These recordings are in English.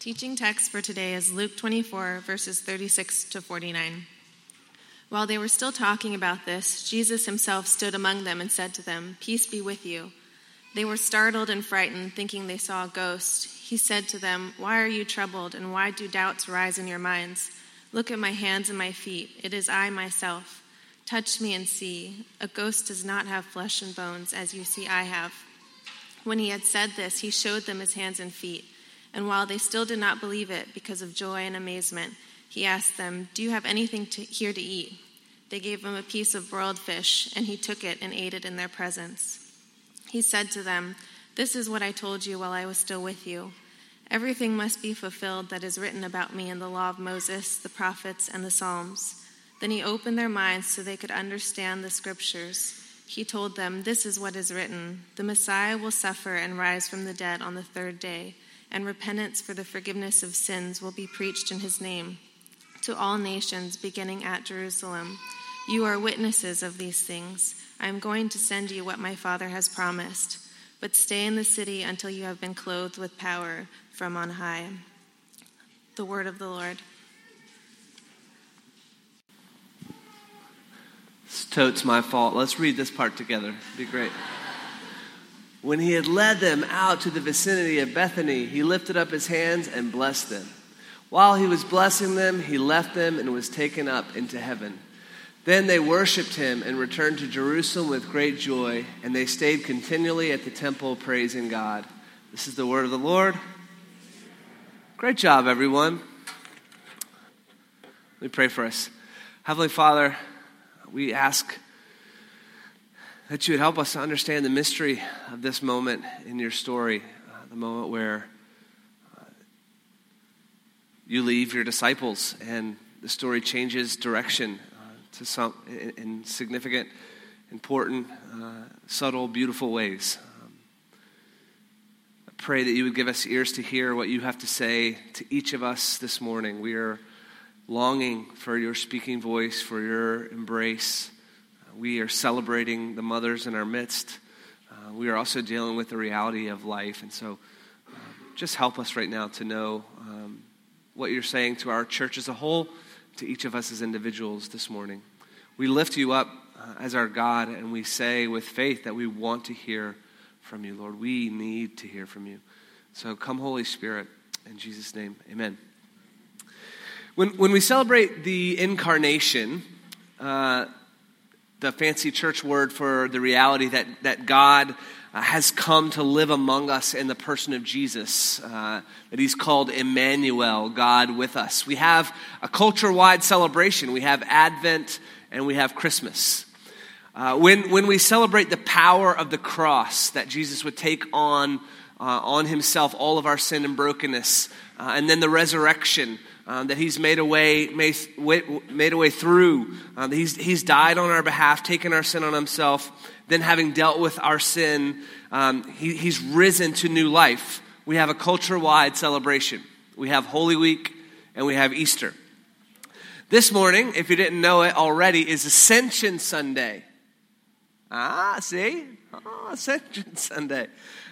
teaching text for today is Luke 24, verses 36 to 49. While they were still talking about this, Jesus himself stood among them and said to them, Peace be with you. They were startled and frightened, thinking they saw a ghost. He said to them, Why are you troubled, and why do doubts rise in your minds? Look at my hands and my feet. It is I myself. Touch me and see. A ghost does not have flesh and bones, as you see I have. When he had said this, he showed them his hands and feet. And while they still did not believe it because of joy and amazement, he asked them, Do you have anything to, here to eat? They gave him a piece of broiled fish, and he took it and ate it in their presence. He said to them, This is what I told you while I was still with you. Everything must be fulfilled that is written about me in the law of Moses, the prophets, and the Psalms. Then he opened their minds so they could understand the scriptures. He told them, This is what is written The Messiah will suffer and rise from the dead on the third day and repentance for the forgiveness of sins will be preached in his name to all nations, beginning at Jerusalem. You are witnesses of these things. I am going to send you what my Father has promised, but stay in the city until you have been clothed with power from on high. The word of the Lord. It's totes my fault. Let's read this part together. It'd be great. When he had led them out to the vicinity of Bethany, he lifted up his hands and blessed them. While he was blessing them, he left them and was taken up into heaven. Then they worshiped him and returned to Jerusalem with great joy, and they stayed continually at the temple praising God. This is the word of the Lord. Great job, everyone. Let me pray for us. Heavenly Father, we ask that you would help us to understand the mystery of this moment in your story, uh, the moment where uh, you leave your disciples and the story changes direction uh, to some in, in, significant, important, uh, subtle, beautiful ways. Um, I pray that you would give us ears to hear what you have to say to each of us this morning. We are longing for your speaking voice, for your embrace. We are celebrating the mothers in our midst. Uh, we are also dealing with the reality of life. And so uh, just help us right now to know um, what you're saying to our church as a whole, to each of us as individuals this morning. We lift you up uh, as our God, and we say with faith that we want to hear from you, Lord. We need to hear from you. So come, Holy Spirit. In Jesus' name, amen. When, when we celebrate the incarnation, uh, the fancy church word for the reality that, that God uh, has come to live among us in the person of Jesus, uh, that he's called Emmanuel, God with us. We have a culture wide celebration. We have Advent and we have Christmas. Uh, when, when we celebrate the power of the cross, that Jesus would take on, uh, on himself all of our sin and brokenness, uh, and then the resurrection um, that he's made a way, made, made a way through. Um, he's, he's died on our behalf, taken our sin on himself. Then, having dealt with our sin, um, he, he's risen to new life. We have a culture wide celebration. We have Holy Week and we have Easter. This morning, if you didn't know it already, is Ascension Sunday. Ah, see? Oh, Ascension Sunday.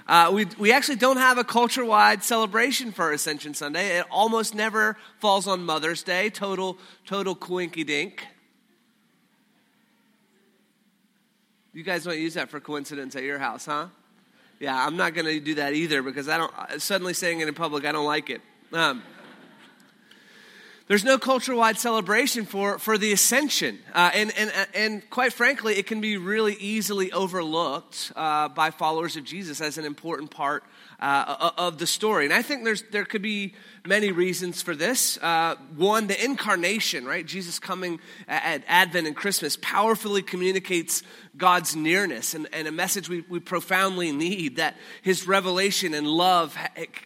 Uh, we, we actually don't have a culture wide celebration for Ascension Sunday. It almost never falls on Mother's Day. Total, total coinky dink. You guys don't use that for coincidence at your house, huh? Yeah, I'm not going to do that either because I don't, suddenly saying it in public, I don't like it. Um, there's no culture wide celebration for, for the ascension. Uh, and, and, and quite frankly, it can be really easily overlooked uh, by followers of Jesus as an important part uh, of the story. And I think there's, there could be many reasons for this. Uh, one, the incarnation, right? Jesus coming at Advent and Christmas powerfully communicates God's nearness and, and a message we, we profoundly need that his revelation and love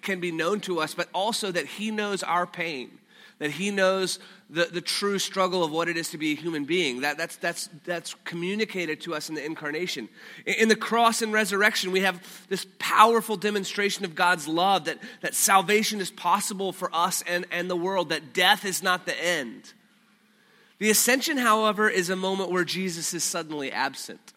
can be known to us, but also that he knows our pain that he knows the, the true struggle of what it is to be a human being. That, that's, that's, that's communicated to us in the incarnation. In, in the cross and resurrection, we have this powerful demonstration of God's love that, that salvation is possible for us and, and the world, that death is not the end. The ascension, however, is a moment where Jesus is suddenly absent.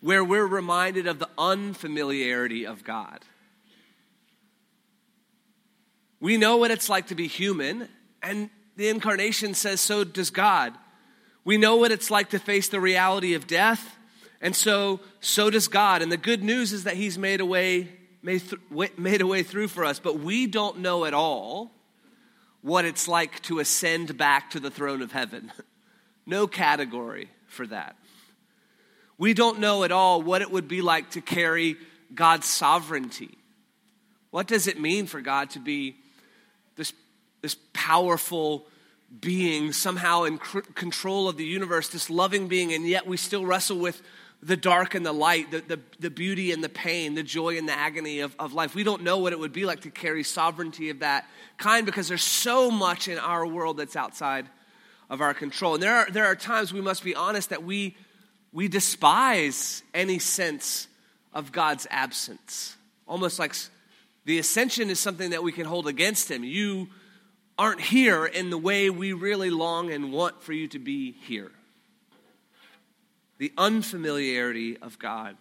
where we're reminded of the unfamiliarity of God. We know what it's like to be human, and the incarnation says so does God. We know what it's like to face the reality of death, and so so does God. And the good news is that He's made a way made, th- made a way through for us, but we don't know at all what it's like to ascend back to the throne of heaven. no category for that. We don't know at all what it would be like to carry God's sovereignty. What does it mean for God to be this, powerful being, somehow in cr- control of the universe, this loving being, and yet we still wrestle with the dark and the light, the, the, the beauty and the pain, the joy and the agony of, of life. We don't know what it would be like to carry sovereignty of that kind because there's so much in our world that's outside of our control. And there are, there are times we must be honest that we, we despise any sense of God's absence. Almost like the ascension is something that we can hold against Him. You aren't here in the way we really long and want for you to be here. The unfamiliarity of God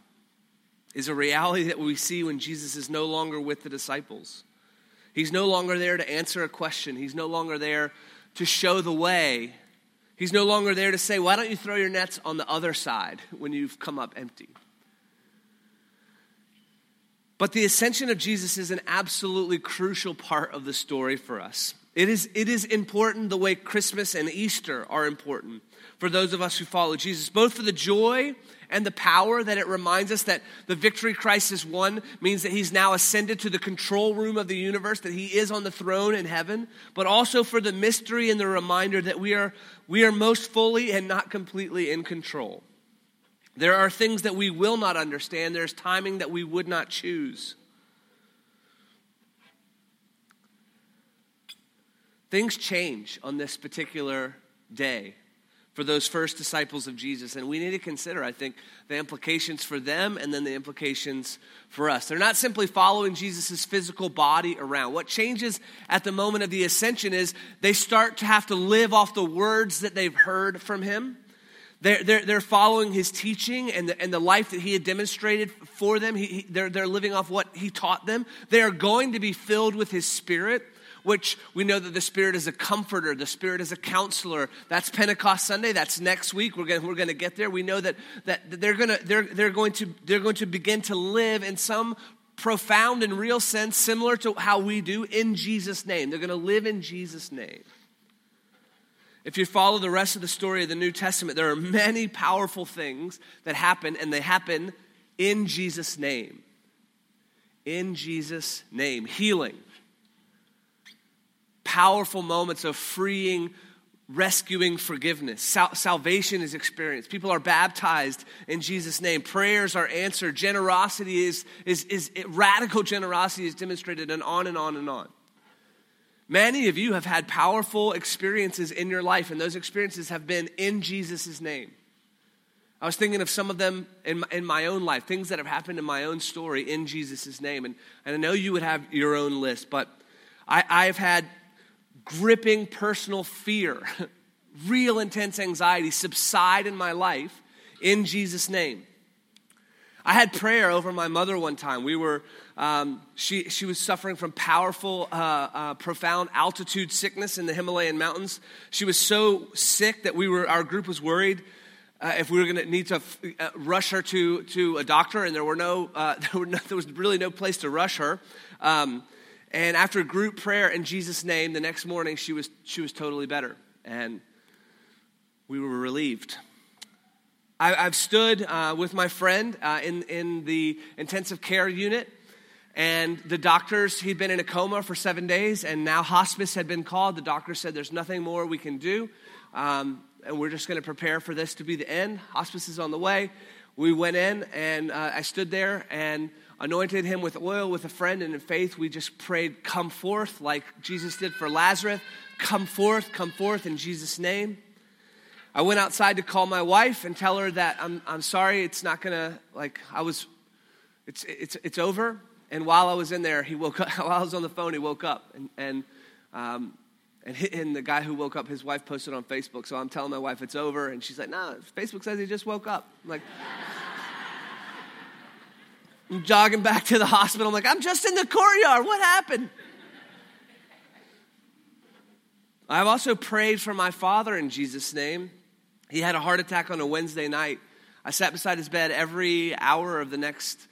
is a reality that we see when Jesus is no longer with the disciples. He's no longer there to answer a question, He's no longer there to show the way. He's no longer there to say, Why don't you throw your nets on the other side when you've come up empty? But the ascension of Jesus is an absolutely crucial part of the story for us. It is, it is important the way Christmas and Easter are important for those of us who follow Jesus, both for the joy and the power that it reminds us that the victory Christ has won means that he's now ascended to the control room of the universe, that he is on the throne in heaven, but also for the mystery and the reminder that we are, we are most fully and not completely in control. There are things that we will not understand, there's timing that we would not choose. Things change on this particular day for those first disciples of Jesus. And we need to consider, I think, the implications for them and then the implications for us. They're not simply following Jesus' physical body around. What changes at the moment of the ascension is they start to have to live off the words that they've heard from him. They're, they're, they're following his teaching and the, and the life that he had demonstrated for them. He, he, they're, they're living off what he taught them. They are going to be filled with his spirit which we know that the Spirit is a comforter, the Spirit is a counselor. That's Pentecost Sunday. That's next week. We're going we're to get there. We know that, that they're, gonna, they're, they're, going to, they're going to begin to live in some profound and real sense, similar to how we do in Jesus' name. They're going to live in Jesus' name. If you follow the rest of the story of the New Testament, there are many powerful things that happen, and they happen in Jesus' name. In Jesus' name. Healing, powerful moments of freeing, rescuing forgiveness. Sal- salvation is experienced. People are baptized in Jesus' name. Prayers are answered. Generosity is, is, is radical generosity is demonstrated, and on and on and on. Many of you have had powerful experiences in your life, and those experiences have been in Jesus' name. I was thinking of some of them in my, in my own life, things that have happened in my own story in Jesus' name. And, and I know you would have your own list, but I, I've had gripping personal fear, real intense anxiety subside in my life in Jesus' name. I had prayer over my mother one time. We were, um, she, she was suffering from powerful, uh, uh, profound altitude sickness in the Himalayan mountains. She was so sick that we were, our group was worried uh, if we were going to need to uh, rush her to, to a doctor, and there, were no, uh, there, were no, there was really no place to rush her. Um, and after group prayer in Jesus' name, the next morning she was, she was totally better. And we were relieved. I, have stood uh, with my friend uh, in, in the intensive care unit, and the doctors, he'd been in a coma for seven days, and now hospice had been called. The doctor said, There's nothing more we can do, um, and we're just going to prepare for this to be the end. Hospice is on the way. We went in, and uh, I stood there, and anointed him with oil with a friend, and in faith we just prayed, Come forth, like Jesus did for Lazarus. Come forth, come forth in Jesus' name. I went outside to call my wife and tell her that I'm, I'm sorry, it's not gonna, like, I was, it's, it's, it's over. And while I was in there, he woke up, while I was on the phone, he woke up. And, and, um, and, and the guy who woke up, his wife posted on Facebook. So I'm telling my wife it's over. And she's like, no, Facebook says he just woke up. I'm like, I'm jogging back to the hospital. I'm like, I'm just in the courtyard. What happened? I've also prayed for my father in Jesus' name. He had a heart attack on a Wednesday night. I sat beside his bed every hour of the next,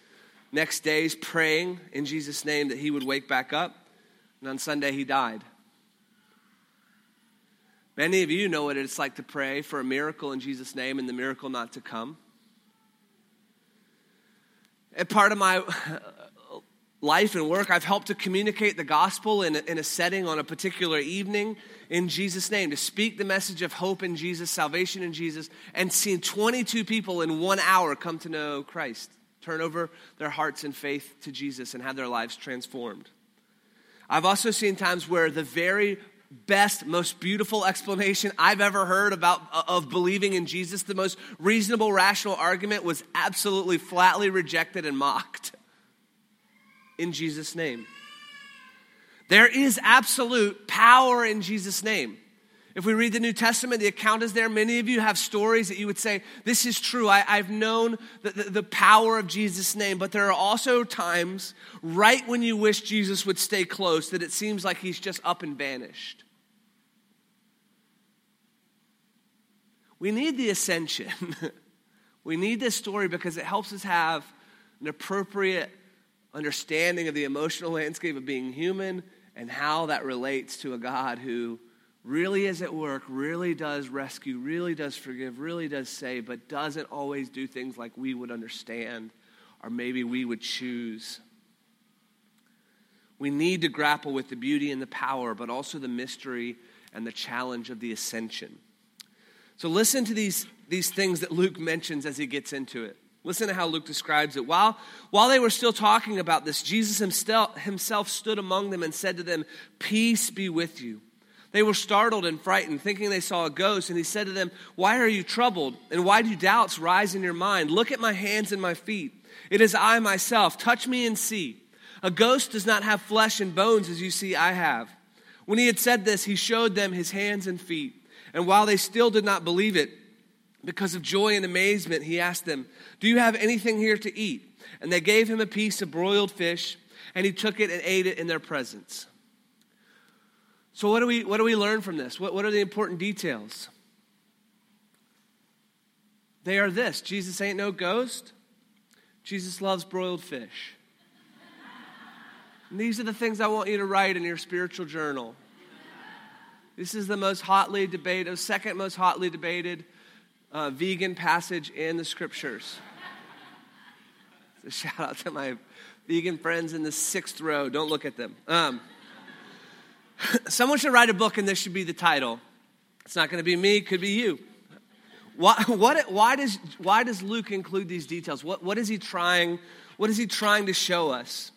next days praying in Jesus' name that he would wake back up. And on Sunday, he died. Many of you know what it's like to pray for a miracle in Jesus' name and the miracle not to come. And part of my life and work, I've helped to communicate the gospel in a, in a setting on a particular evening in Jesus' name, to speak the message of hope in Jesus, salvation in Jesus, and seen 22 people in one hour come to know Christ, turn over their hearts in faith to Jesus, and have their lives transformed. I've also seen times where the very best, most beautiful explanation I've ever heard about uh, of believing in Jesus, the most reasonable, rational argument was absolutely flatly rejected and mocked in Jesus' name. There is absolute power in Jesus' name. If we read the New Testament, the account is there. Many of you have stories that you would say, This is true. I, have known the, the, the power of Jesus' name. But there are also times, right when you wish Jesus would stay close, that it seems like he's just up and vanished. We need the ascension. we need this story because it helps us have an appropriate understanding of the emotional landscape of being human and how that relates to a God who really is at work, really does rescue, really does forgive, really does save, but doesn't always do things like we would understand or maybe we would choose. We need to grapple with the beauty and the power, but also the mystery and the challenge of the ascension. So listen to these, these things that Luke mentions as he gets into it. Listen to how Luke describes it. While, while they were still talking about this, Jesus himself, himself stood among them and said to them, Peace be with you. They were startled and frightened, thinking they saw a ghost, and he said to them, Why are you troubled? And why do doubts rise in your mind? Look at my hands and my feet. It is I myself. Touch me and see. A ghost does not have flesh and bones as you see I have. When he had said this, he showed them his hands and feet. And while they still did not believe it, because of joy and amazement, he asked them, Do you have anything here to eat? And they gave him a piece of broiled fish, and he took it and ate it in their presence. So, what do we, what do we learn from this? What, what are the important details? They are this Jesus ain't no ghost, Jesus loves broiled fish. And these are the things I want you to write in your spiritual journal. This is the most hotly debated, second most hotly debated uh, vegan passage in the scriptures. So shout out to my vegan friends in the sixth row. Don't look at them. Um, someone should write a book, and this should be the title. It's not going to be me, it could be you. Why, what, why, does, why does Luke include these details? What, what, is he trying, what is he trying to show us?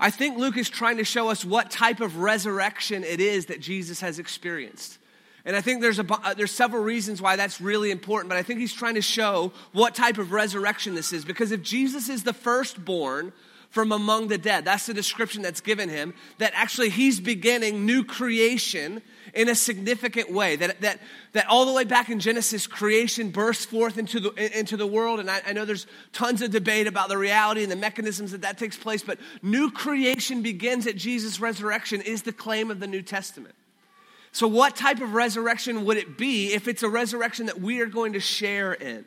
I think Luke is trying to show us what type of resurrection it is that Jesus has experienced. And I think there's, a, uh, there's several reasons why that's really important, but I think he's trying to show what type of resurrection this is. Because if Jesus is the firstborn from among the dead, that's the description that's given him, that actually he's beginning new creation in a significant way. That, that, that all the way back in Genesis, creation bursts forth into the, into the world. And I, I know there's tons of debate about the reality and the mechanisms that that takes place, but new creation begins at Jesus' resurrection, is the claim of the New Testament. So, what type of resurrection would it be if it's a resurrection that we are going to share in?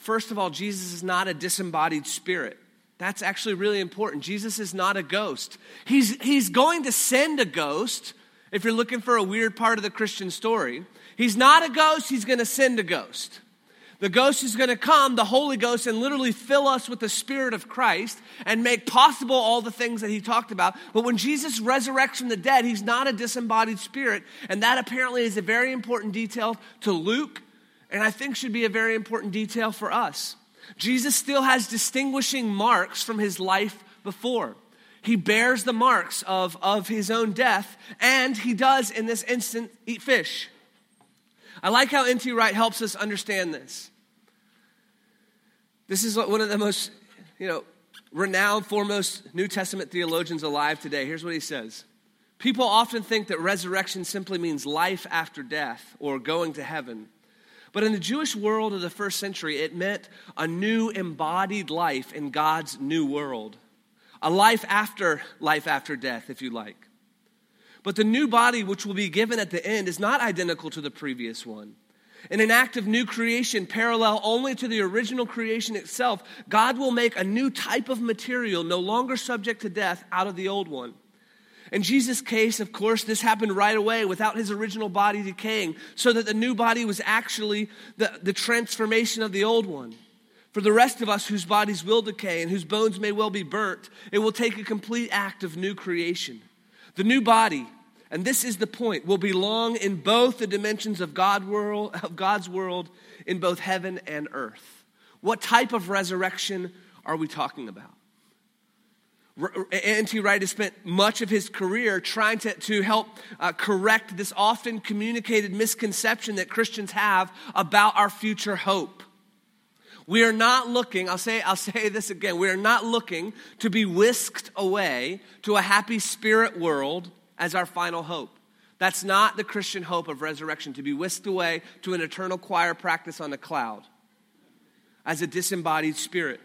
First of all, Jesus is not a disembodied spirit. That's actually really important. Jesus is not a ghost. He's, he's going to send a ghost if you're looking for a weird part of the Christian story. He's not a ghost, he's going to send a ghost. The ghost is going to come, the Holy Ghost, and literally fill us with the Spirit of Christ and make possible all the things that he talked about. But when Jesus resurrects from the dead, he's not a disembodied spirit. And that apparently is a very important detail to Luke, and I think should be a very important detail for us. Jesus still has distinguishing marks from his life before. He bears the marks of, of his own death, and he does, in this instant, eat fish. I like how N.T. Wright helps us understand this. This is one of the most, you know, renowned, foremost New Testament theologians alive today. Here's what he says People often think that resurrection simply means life after death or going to heaven. But in the Jewish world of the first century, it meant a new embodied life in God's new world. A life after life after death, if you like. But the new body, which will be given at the end, is not identical to the previous one. In an act of new creation, parallel only to the original creation itself, God will make a new type of material, no longer subject to death, out of the old one. In Jesus' case, of course, this happened right away without his original body decaying, so that the new body was actually the, the transformation of the old one. For the rest of us whose bodies will decay and whose bones may well be burnt, it will take a complete act of new creation. The new body, and this is the point, will belong in both the dimensions of, God world, of God's world, in both heaven and earth. What type of resurrection are we talking about? N.T. Wright has spent much of his career trying to, to help uh, correct this often communicated misconception that Christians have about our future hope. We are not looking, I'll say, I'll say this again, we are not looking to be whisked away to a happy spirit world as our final hope. That's not the Christian hope of resurrection, to be whisked away to an eternal choir practice on a cloud as a disembodied spirit.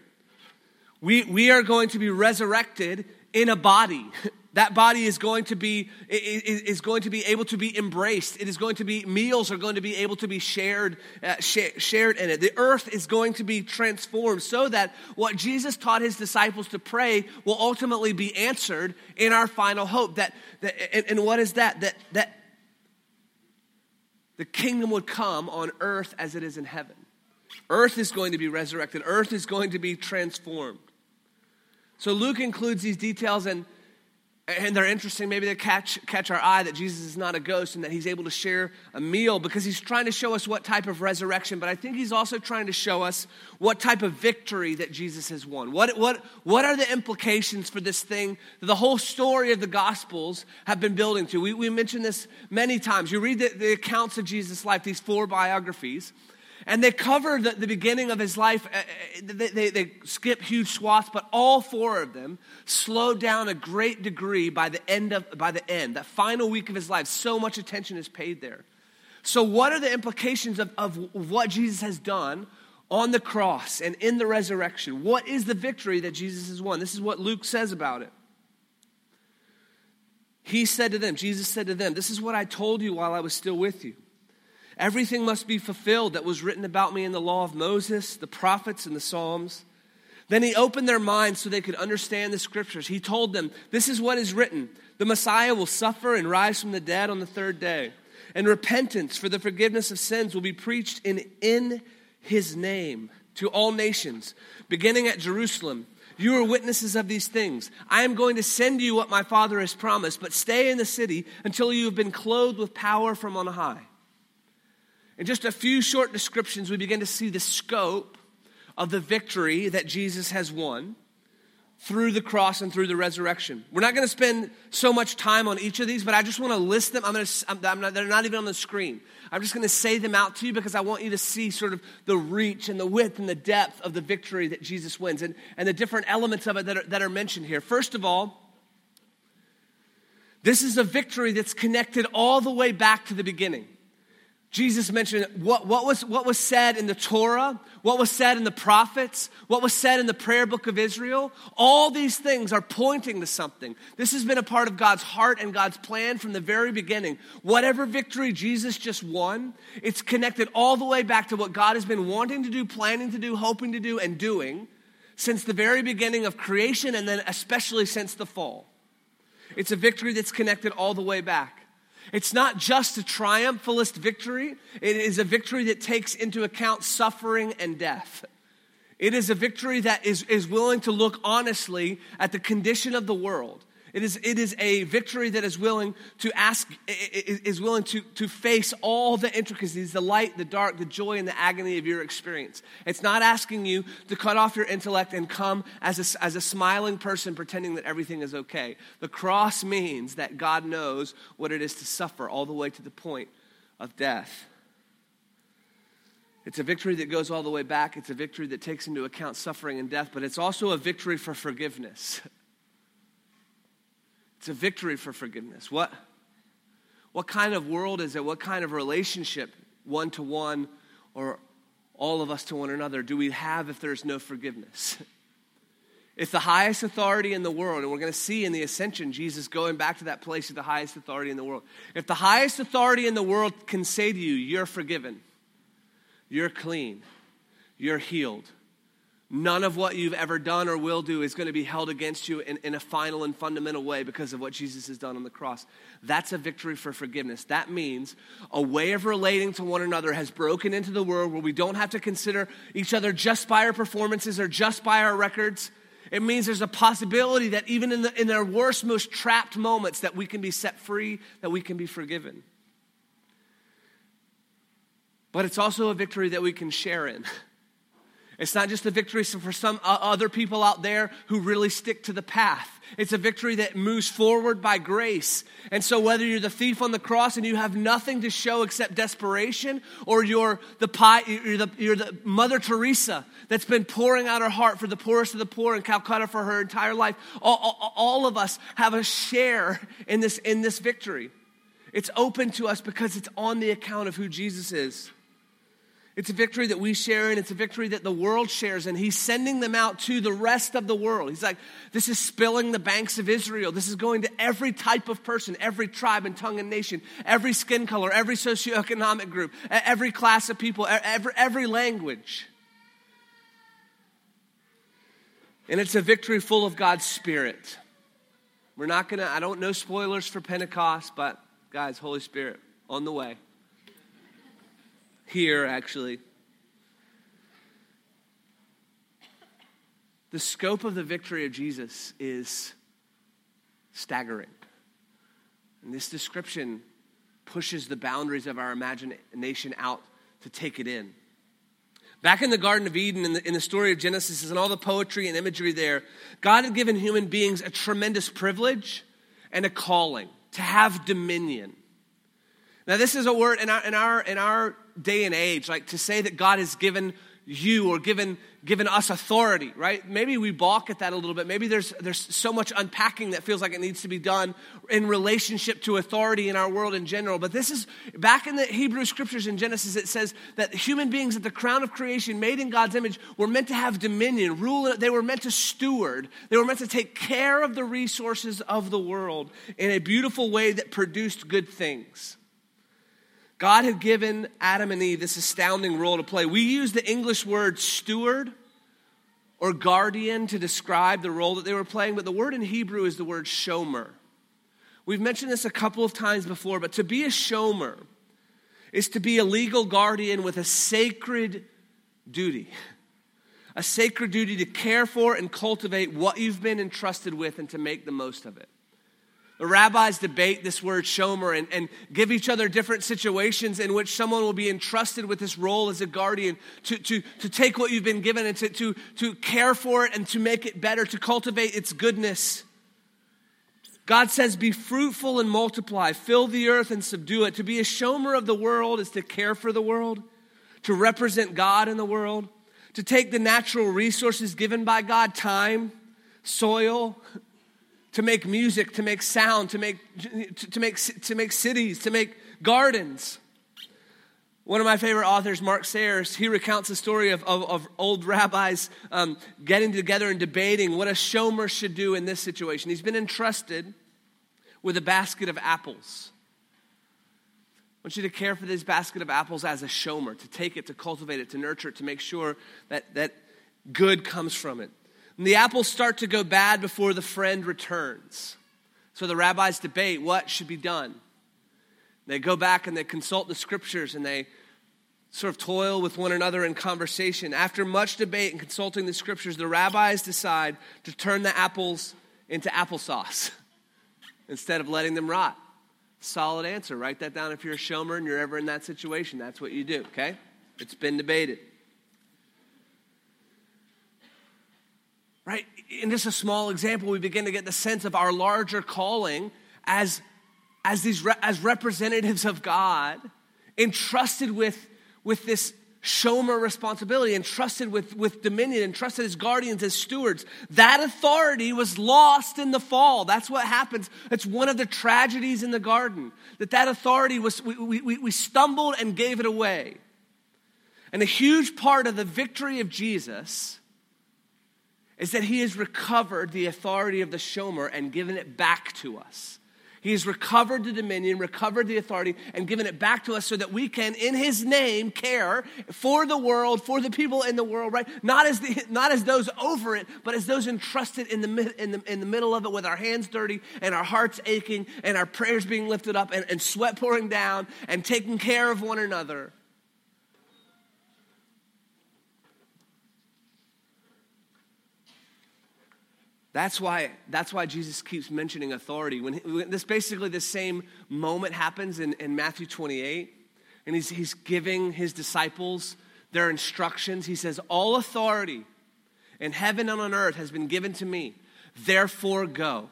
We, we are going to be resurrected in a body. That body is going to be is going to be able to be embraced. It is going to be meals are going to be able to be shared uh, sh- shared in it. The earth is going to be transformed so that what Jesus taught his disciples to pray will ultimately be answered in our final hope. That, that and, and what is that? That that the kingdom would come on earth as it is in heaven. Earth is going to be resurrected. Earth is going to be transformed. So Luke includes these details and and they're interesting. Maybe they catch, catch our eye that Jesus is not a ghost and that he's able to share a meal because he's trying to show us what type of resurrection, but I think he's also trying to show us what type of victory that Jesus has won. What, what, what are the implications for this thing that the whole story of the Gospels have been building to? We, we mentioned this many times. You read the, the accounts of Jesus' life, these four biographies, and they cover the, the beginning of his life. Uh, uh, they, they, they, skip huge swaths, but all four of them slow down a great degree by the end of by the end, that final week of his life. So much attention is paid there. So, what are the implications of, of what Jesus has done on the cross and in the resurrection? What is the victory that Jesus has won? This is what Luke says about it. He said to them, Jesus said to them, This is what I told you while I was still with you. Everything must be fulfilled that was written about me in the law of Moses, the prophets, and the Psalms. Then he opened their minds so they could understand the scriptures. He told them, This is what is written the Messiah will suffer and rise from the dead on the third day, and repentance for the forgiveness of sins will be preached in, in his name to all nations, beginning at Jerusalem. You are witnesses of these things. I am going to send you what my Father has promised, but stay in the city until you have been clothed with power from on high. In just a few short descriptions, we begin to see the scope of the victory that Jesus has won through the cross and through the resurrection. We're not going to spend so much time on each of these, but I just want to list them. I'm going to, I'm not, they're not even on the screen. I'm just going to say them out to you because I want you to see sort of the reach and the width and the depth of the victory that Jesus wins and, and the different elements of it that are, that are mentioned here. First of all, this is a victory that's connected all the way back to the beginning. Jesus mentioned what, what, was, what was said in the Torah, what was said in the prophets, what was said in the prayer book of Israel. All these things are pointing to something. This has been a part of God's heart and God's plan from the very beginning. Whatever victory Jesus just won, it's connected all the way back to what God has been wanting to do, planning to do, hoping to do, and doing since the very beginning of creation and then especially since the fall. It's a victory that's connected all the way back. It's not just a triumphalist victory, it is a victory that takes into account suffering and death. It is a victory that is, is willing to look honestly at the condition of the world it is, it is a victory that is willing to ask, is willing to, to face all the intricacies, the light, the dark, the joy, and the agony of your experience. It's not asking you to cut off your intellect and come as a, as a smiling person pretending that everything is okay. The cross means that God knows what it is to suffer all the way to the point of death. It's a victory that goes all the way back. It's a victory that takes into account suffering and death, but it's also a victory for forgiveness. It's a victory for forgiveness. What, what kind of world is it? What kind of relationship, one to one or all of us to one another do we have if there's no forgiveness? It's the highest authority in the world, and we're going to see in the ascension Jesus going back to that place of the highest authority in the world. If the highest authority in the world can say to you, You're forgiven, you're clean, you're healed, none of what you've ever done or will do is going to be held against you in, in a final and fundamental way because of what Jesus has done on the cross. That's a victory for forgiveness. That means a way of relating to one another has broken into the world where we don't have to consider each other just by our performances or just by our records it means there's a possibility that even in, the, in their worst, most trapped moments, that we can be set free, that we can be forgiven. But it's also a victory that we can share in. It's not just a victory for some other people out there who really stick to the path. It's a victory that moves forward by grace. And so, whether you're the thief on the cross and you have nothing to show except desperation, or you're the, pie, you're the, you're the Mother Teresa that's been pouring out her heart for the poorest of the poor in Calcutta for her entire life, all, all, all of us have a share in this, in this victory. It's open to us because it's on the account of who Jesus is. It's a victory that we share, and it's a victory that the world shares, and he's sending them out to the rest of the world. He's like, this is spilling the banks of Israel. This is going to every type of person, every tribe and tongue and nation, every skin color, every socioeconomic group, every class of people, every, every language. And it's a victory full of God's Spirit. We're not gonna, I don't know spoilers for Pentecost, but guys, Holy Spirit on the way here, actually. The scope of the victory of Jesus is staggering. And this description pushes the boundaries of our imagination out to take it in. Back in the Garden of Eden, in the, in the story of Genesis, and all the poetry and imagery there, God had given human beings a tremendous privilege and a calling to have dominion. Now, this is a word in our, in our, in our day and age, like to say that God has given you or given, given us authority, right? Maybe we balk at that a little bit. Maybe there's, there's so much unpacking that feels like it needs to be done in relationship to authority in our world in general. But this is back in the Hebrew scriptures in Genesis, it says that human beings at the crown of creation, made in God's image, were meant to have dominion, rule. They were meant to steward. They were meant to take care of the resources of the world in a beautiful way that produced good things. God had given Adam and Eve this astounding role to play. We use the English word steward or guardian to describe the role that they were playing, but the word in Hebrew is the word shomer. We've mentioned this a couple of times before, but to be a shomer is to be a legal guardian with a sacred duty. A sacred duty to care for and cultivate what you've been entrusted with and to make the most of it. The rabbis debate this word shomer and, and give each other different situations in which someone will be entrusted with this role as a guardian to, to, to take what you've been given and to, to, to care for it and to make it better, to cultivate its goodness. God says, Be fruitful and multiply, fill the earth and subdue it. To be a shomer of the world is to care for the world, to represent God in the world, to take the natural resources given by God time, soil, to make music, to make sound, to make, to, to, make, to make cities, to make gardens. One of my favorite authors, Mark Sayers, he recounts the story of, of, of old rabbis um, getting together and debating what a shomer should do in this situation. He's been entrusted with a basket of apples. I want you to care for this basket of apples as a shomer, to take it, to cultivate it, to nurture it, to make sure that, that good comes from it. And the apples start to go bad before the friend returns. So the rabbis debate what should be done. They go back and they consult the scriptures and they sort of toil with one another in conversation. After much debate and consulting the scriptures, the rabbis decide to turn the apples into applesauce instead of letting them rot. Solid answer. Write that down if you're a shomer and you're ever in that situation. That's what you do, okay? It's been debated. Right? In just a small example, we begin to get the sense of our larger calling as, as these re- as representatives of God, entrusted with, with this shomer responsibility, entrusted with, with dominion, entrusted as guardians, as stewards. That authority was lost in the fall. That's what happens. It's one of the tragedies in the garden. That that authority was, we, we, we stumbled and gave it away. And a huge part of the victory of Jesus is that he has recovered the authority of the shomer and given it back to us. He has recovered the dominion, recovered the authority, and given it back to us so that we can, in His name, care for the world, for the people in the world, right? Not as, the, not as those over it, but as those entrusted in the, in, the, in the middle of it with our hands dirty and our hearts aching and our prayers being lifted up and, and sweat pouring down and taking care of one another. That's why, that's why Jesus keeps mentioning authority. When, when this basically the same moment happens in, in Matthew 28, and he's, he's giving his disciples their instructions. He says, All authority in heaven and on earth has been given to me. Therefore, go.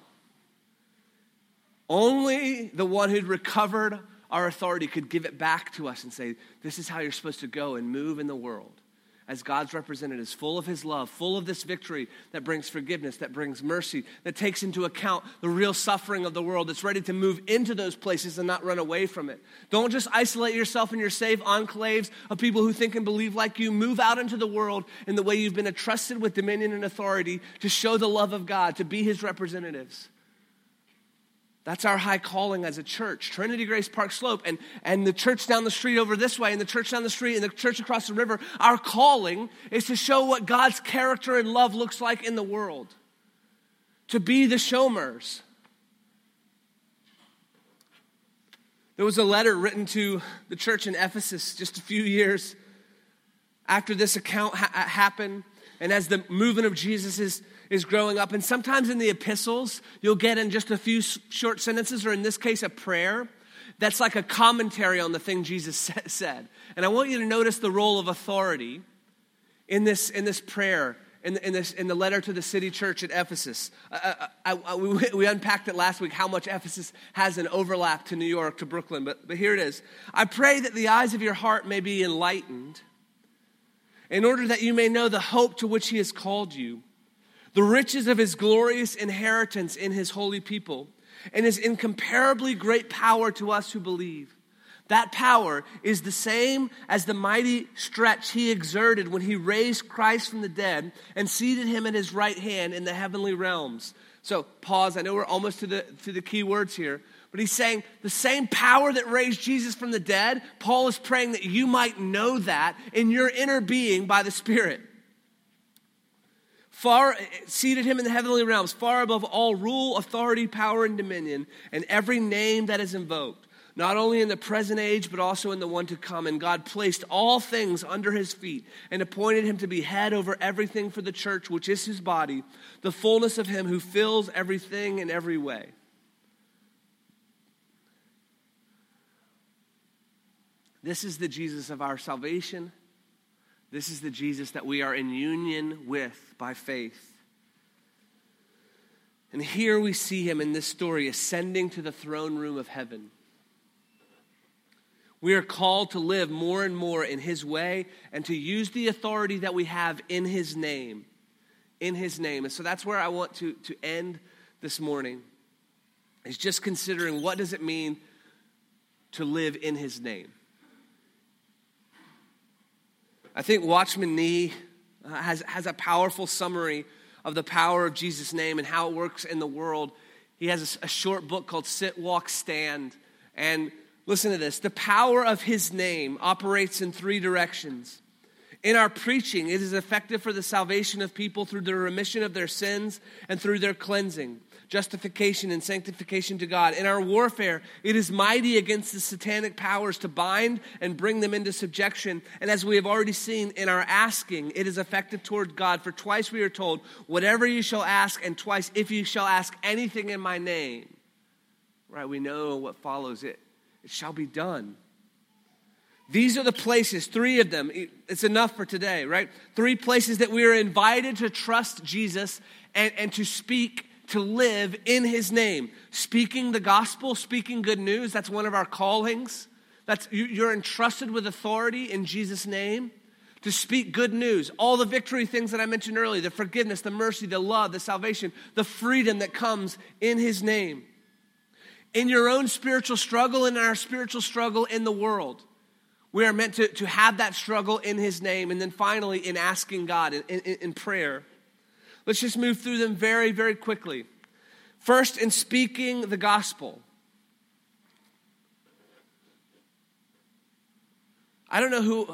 Only the one who'd recovered our authority could give it back to us and say, This is how you're supposed to go and move in the world as God's representatives, full of His love, full of this victory that brings forgiveness, that brings mercy, that takes into account the real suffering of the world, that's ready to move into those places and not run away from it. Don't just isolate yourself in your safe enclaves of people who think and believe like you. Move out into the world in the way you've been entrusted with dominion and authority to show the love of God, to be His representatives. That's our high calling as a church. Trinity Grace Park Slope and, and the church down the street over this way, and the church down the street, and the church across the river. Our calling is to show what God's character and love looks like in the world, to be the shomers. There was a letter written to the church in Ephesus just a few years after this account ha- happened, and as the movement of Jesus is is growing up. And sometimes in the epistles, you'll get in just a few short sentences, or in this case, a prayer that's like a commentary on the thing Jesus said. And I want you to notice the role of authority in this, in this prayer, in, in, this, in the letter to the city church at Ephesus. I, I, I, we, we unpacked it last week how much Ephesus has an overlap to New York, to Brooklyn, but, but here it is. I pray that the eyes of your heart may be enlightened in order that you may know the hope to which he has called you the riches of his glorious inheritance in his holy people, and his incomparably great power to us who believe. That power is the same as the mighty stretch he exerted when he raised Christ from the dead and seated him at his right hand in the heavenly realms. So, pause. I know we're almost to the, to the key words here, but he's saying the same power that raised Jesus from the dead, Paul is praying that you might know that in your inner being by the Spirit far eh, eh, seated him in the heavenly realms, far above all rule, authority, power, and dominion, and every name that is invoked, not only in the present age, but also in the one to come. And God placed all things under his feet and appointed him to be head over everything for the church, which is his body, the fullness of him who fills everything in every way. This is the Jesus of our salvation. This is the Jesus that we are in union with by faith. And here we see him in this story ascending to the throne room of heaven. We are called to live more and more in his way and to use the authority that we have in his name. In his name. And so that's where I want to, to end this morning. Is just considering what does it mean to live in his name? I think Watchman Nee uh, has, has a powerful summary of the power of Jesus' name and how it works in the world. He has a, a short book called Sit, Walk, Stand. And listen to this the power of his name operates in three directions. In our preaching, it is effective for the salvation of people through the remission of their sins and through their cleansing justification and sanctification to God. In our warfare, it is mighty against the satanic powers to bind and bring them into subjection. And as we have already seen in our asking, it is effective toward God. For twice we are told, Whatever you shall ask, and twice, if you shall ask anything in my name. Right? We know what follows it. It shall be done. These are the places, three of them. It's enough for today, right? Three places that we are invited to trust Jesus and, and to speak to live in his name. Speaking the gospel, speaking good news, that's one of our callings. That's you're entrusted with authority in Jesus' name to speak good news. All the victory things that I mentioned earlier, the forgiveness, the mercy, the love, the salvation, the freedom that comes in his name. In your own spiritual struggle in our spiritual struggle in the world. We are meant to, to have that struggle in His name. And then finally, in asking God, in, in, in prayer. Let's just move through them very, very quickly. First, in speaking the gospel. I don't know who,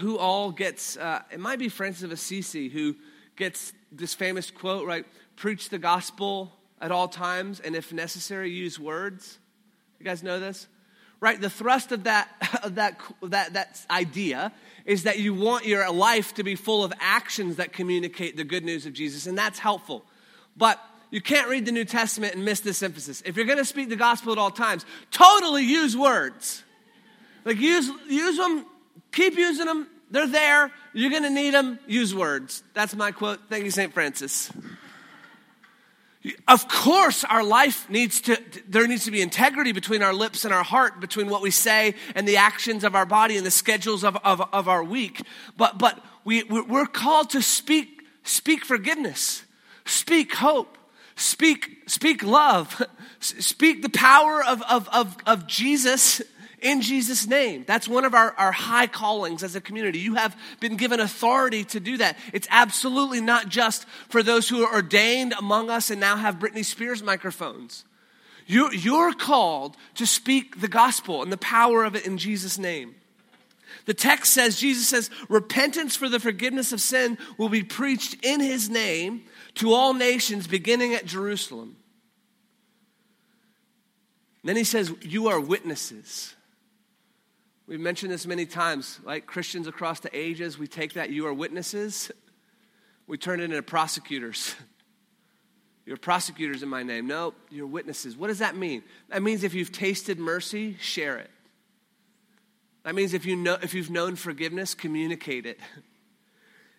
who all gets, uh, it might be Francis of Assisi who gets this famous quote, right? Preach the gospel at all times, and if necessary, use words. You guys know this? Right? The thrust of that, of that, that, that idea is that you want your life to be full of actions that communicate the good news of Jesus, and that's helpful. But you can't read the New Testament and miss this emphasis. If you're going to speak the gospel at all times, totally use words. Like use, use them, keep using them. They're there. You're going to need them. Use words. That's my quote. Thank you, St. Francis. Of course, our life needs to, there needs to be integrity between our lips and our heart, between what we say and the actions of our body and the schedules of, of, of our week. But, but we, we're called to speak, speak forgiveness, speak hope, speak, speak love, speak the power of, of, of, of Jesus in Jesus' name. That's one of our, our high callings as a community. You have been given authority to do that. It's absolutely not just for those who are ordained among us and now have Britney Spears microphones. You're, you're called to speak the gospel and the power of it in Jesus' name. The text says, Jesus says, repentance for the forgiveness of sin will be preached in his name to all nations, beginning at Jerusalem. then he says, You are witnesses. We've mentioned this many times, like Christians across the ages, we take that you are witnesses, we turn it into prosecutors. You're prosecutors in my name. No, you're witnesses. What does that mean? That means if you've tasted mercy, share it. That means if, you know, if you've known forgiveness, communicate it.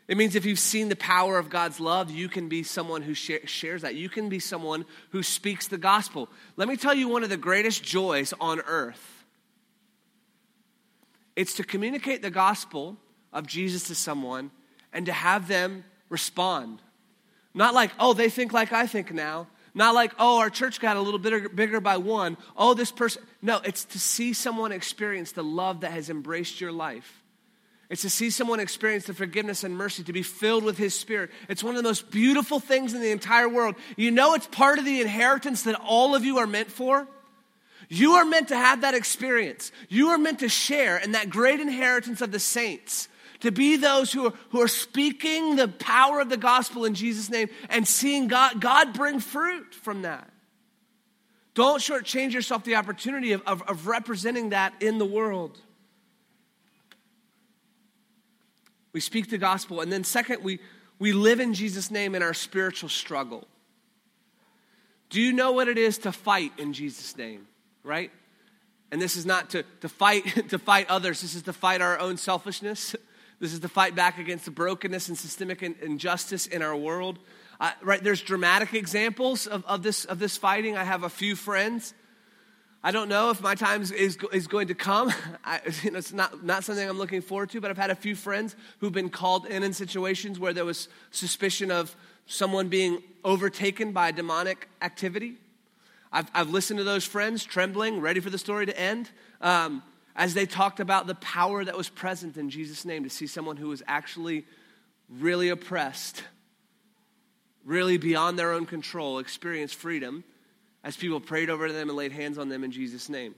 It means if you've seen the power of God's love, you can be someone who shares that. You can be someone who speaks the gospel. Let me tell you one of the greatest joys on earth it's to communicate the gospel of Jesus to someone and to have them respond. Not like, oh, they think like I think now. Not like, oh, our church got a little bit bigger by one. Oh, this person. No, it's to see someone experience the love that has embraced your life. It's to see someone experience the forgiveness and mercy, to be filled with His Spirit. It's one of the most beautiful things in the entire world. You know, it's part of the inheritance that all of you are meant for. You are meant to have that experience. You are meant to share in that great inheritance of the saints, to be those who are, who are speaking the power of the gospel in Jesus' name and seeing God, God bring fruit from that. Don't shortchange yourself the opportunity of, of, of representing that in the world. We speak the gospel. And then, second, we, we live in Jesus' name in our spiritual struggle. Do you know what it is to fight in Jesus' name? Right? And this is not to, to fight to fight others. This is to fight our own selfishness. This is to fight back against the brokenness and systemic injustice in our world. Uh, right? There's dramatic examples of, of, this, of this fighting. I have a few friends. I don't know if my time is, is, is going to come. I, you know, it's not, not something I'm looking forward to, but I've had a few friends who've been called in in situations where there was suspicion of someone being overtaken by demonic activity. I've, I've listened to those friends trembling, ready for the story to end, um, as they talked about the power that was present in Jesus' name to see someone who was actually really oppressed, really beyond their own control, experience freedom as people prayed over them and laid hands on them in Jesus' name.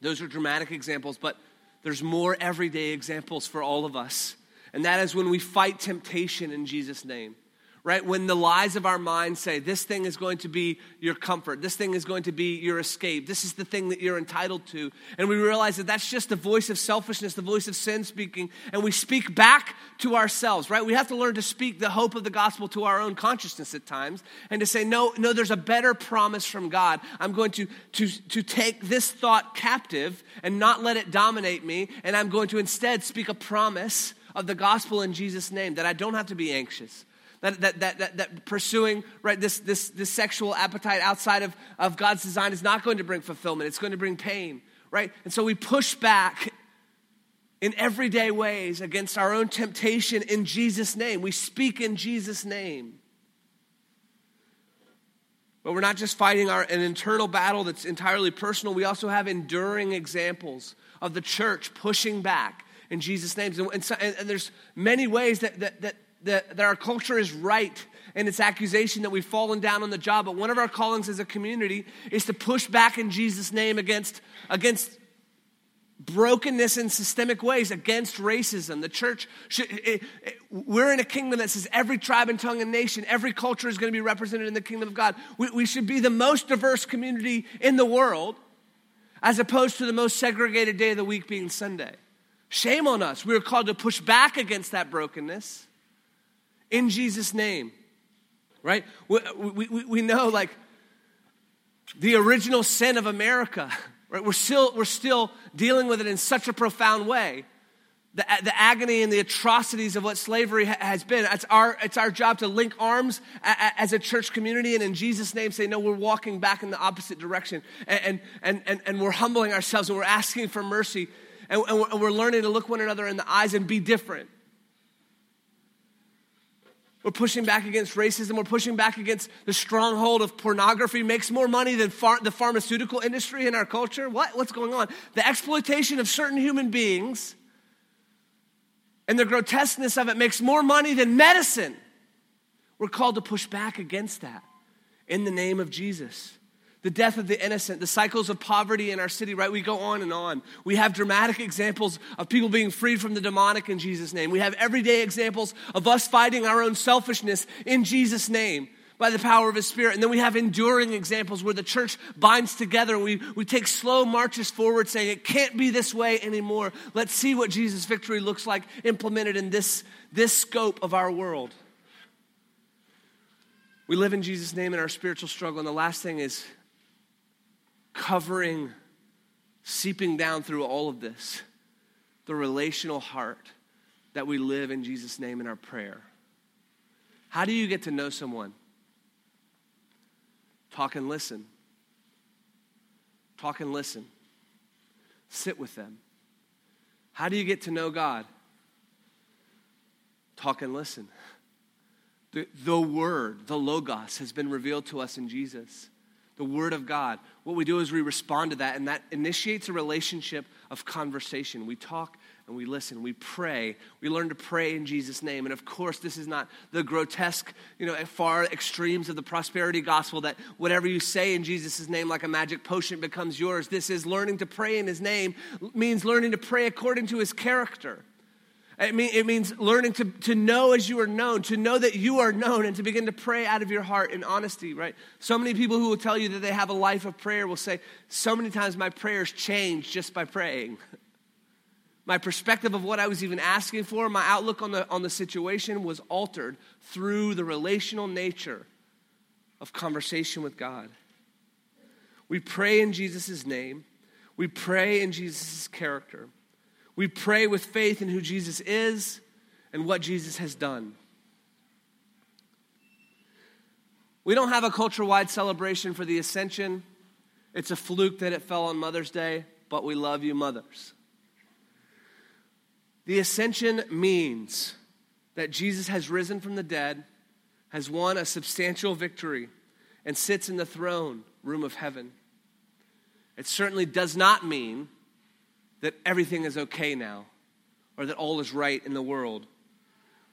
Those are dramatic examples, but there's more everyday examples for all of us. And that is when we fight temptation in Jesus' name right? When the lies of our mind say, this thing is going to be your comfort, this thing is going to be your escape, this is the thing that you're entitled to. And we realize that that's just the voice of selfishness, the voice of sin speaking, and we speak back to ourselves, right? We have to learn to speak the hope of the gospel to our own consciousness at times and to say, no, no, there's a better promise from God. I'm going to, to, to take this thought captive and not let it dominate me, and I'm going to instead speak a promise of the gospel in Jesus' name that I don't have to be anxious that, that, that, that, that pursuing right, this, this, this sexual appetite outside of, of God's design is not going to bring fulfillment, it's going to bring pain, right? And so we push back in everyday ways against our own temptation in Jesus' name. We speak in Jesus' name. But we're not just fighting our, an internal battle that's entirely personal, we also have enduring examples of the church pushing back in Jesus' name. And, so, and there's many ways that, that, that, that, that our culture is right in its accusation that we've fallen down on the job. But one of our callings as a community is to push back in Jesus' name against, against brokenness in systemic ways against racism. The church, should, it, it, we're in a kingdom that says every tribe and tongue and nation, every culture is going to be represented in the kingdom of God. We, we should be the most diverse community in the world as opposed to the most segregated day of the week being Sunday. Shame on us. We are called to push back against that brokenness in Jesus' name, right? We, we, we know, like, the original sin of America Right? We're, still, we're still dealing with it in such a profound way. The, the agony and the atrocities of what slavery ha- has been. It's our, it's our job to link arms as a church community and in Jesus' name say, no, we're walking back in the opposite direction. And, and, and, and we're humbling ourselves and we're asking for mercy. And, and we're learning to look one another in the eyes and be different. We're pushing back against racism. We're pushing back against the stronghold of pornography. Makes more money than far, the pharmaceutical industry in our culture. What? What's going on? The exploitation of certain human beings and the grotesqueness of it makes more money than medicine. We're called to push back against that in the name of Jesus the death of the innocent, the cycles of poverty in our city, right? We go on and on. We have dramatic examples of people being freed from the demonic in Jesus' name. We have everyday examples of us fighting our own selfishness in Jesus' name by the power of His Spirit. And then we have enduring examples where the church binds together. We, we take slow marches forward saying, it can't be this way anymore. Let's see what Jesus' victory looks like implemented in this, this scope of our world. We live in Jesus' name in our spiritual struggle. And the last thing is covering, seeping down through all of this, the relational heart that we live in Jesus' name in our prayer. How do you get to know someone? Talk and listen. Talk and listen. Sit with them. How do you get to know God? Talk and listen. The, the Word, the Logos, has been revealed to us in Jesus the Word of God. What we do is we respond to that, and that initiates a relationship of conversation. We talk and we listen. We pray. We learn to pray in Jesus' name. And of course, this is not the grotesque, you know, far extremes of the prosperity gospel that whatever you say in Jesus' name, like a magic potion, becomes yours. This is learning to pray in His name, means learning to pray according to His character. It, mean, it means learning to, to know as you are known, to know that you are known, and to begin to pray out of your heart in honesty, right? So many people who will tell you that they have a life of prayer will say, So many times my prayers change just by praying. my perspective of what I was even asking for, my outlook on the, on the situation was altered through the relational nature of conversation with God. We pray in Jesus' name, we pray in Jesus' character. We pray with faith in who Jesus is and what Jesus has done. We don't have a culture wide celebration for the ascension. It's a fluke that it fell on Mother's Day, but we love you, mothers. The ascension means that Jesus has risen from the dead, has won a substantial victory, and sits in the throne room of heaven. It certainly does not mean that everything is okay now or that all is right in the world.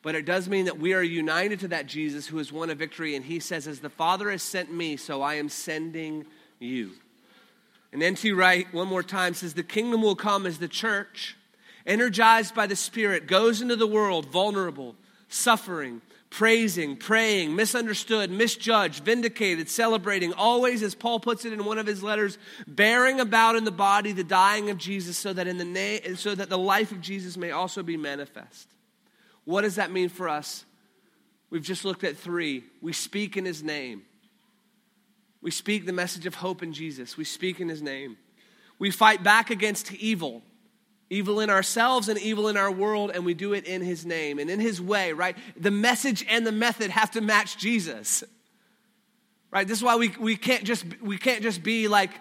But it does mean that we are united to that Jesus who has won a victory, and he says, As the Father has sent me, so I am sending you. And N.T. Wright, one more time, says, The kingdom will come as the church, energized by the Spirit, goes into the world vulnerable, suffering, praising, praying, misunderstood, misjudged, vindicated, celebrating, always, as Paul puts it in one of his letters, bearing about in the body the dying of Jesus so that, in the na- so that the life of Jesus may also be manifest. What does that mean for us? We've just looked at three. We speak in his name. We speak the message of hope in Jesus. We speak in his name. We fight back against evil evil in ourselves and evil in our world, and we do it in His name and in His way, right? The message and the method have to match Jesus, right? This is why we, we, can't, just, we can't just be like,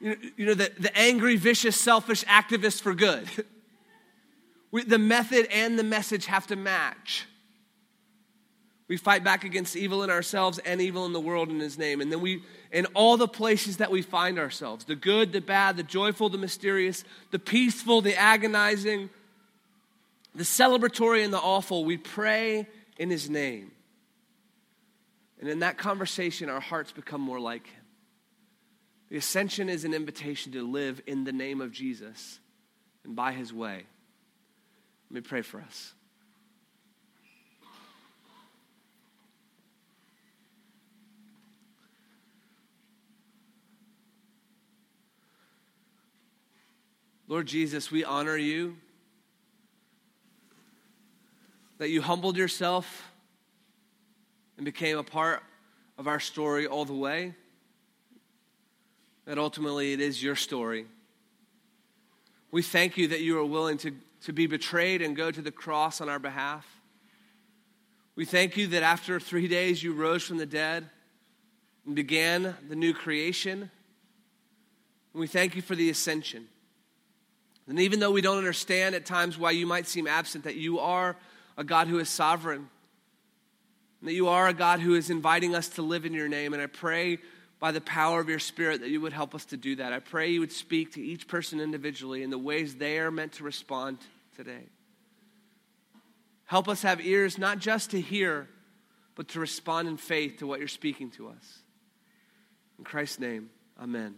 you know, you know the, the angry, vicious, selfish activist for good. we, the method and the message have to match. We fight back against evil in ourselves and evil in the world in His name. And then we, in all the places that we find ourselves the good, the bad, the joyful, the mysterious, the peaceful, the agonizing, the celebratory, and the awful, we pray in His name. And in that conversation, our hearts become more like Him. The ascension is an invitation to live in the name of Jesus and by His way. Let me pray for us. Lord Jesus, we honor you that you humbled yourself and became a part of our story all the way. That ultimately it is your story. We thank you that you are willing to, to be betrayed and go to the cross on our behalf. We thank you that after three days you rose from the dead and began the new creation. And we thank you for the ascension. And even though we don't understand at times why you might seem absent, that you are a God who is sovereign, that you are a God who is inviting us to live in your name. And I pray by the power of your Spirit that you would help us to do that. I pray you would speak to each person individually in the ways they are meant to respond today. Help us have ears not just to hear, but to respond in faith to what you're speaking to us. In Christ's name, amen.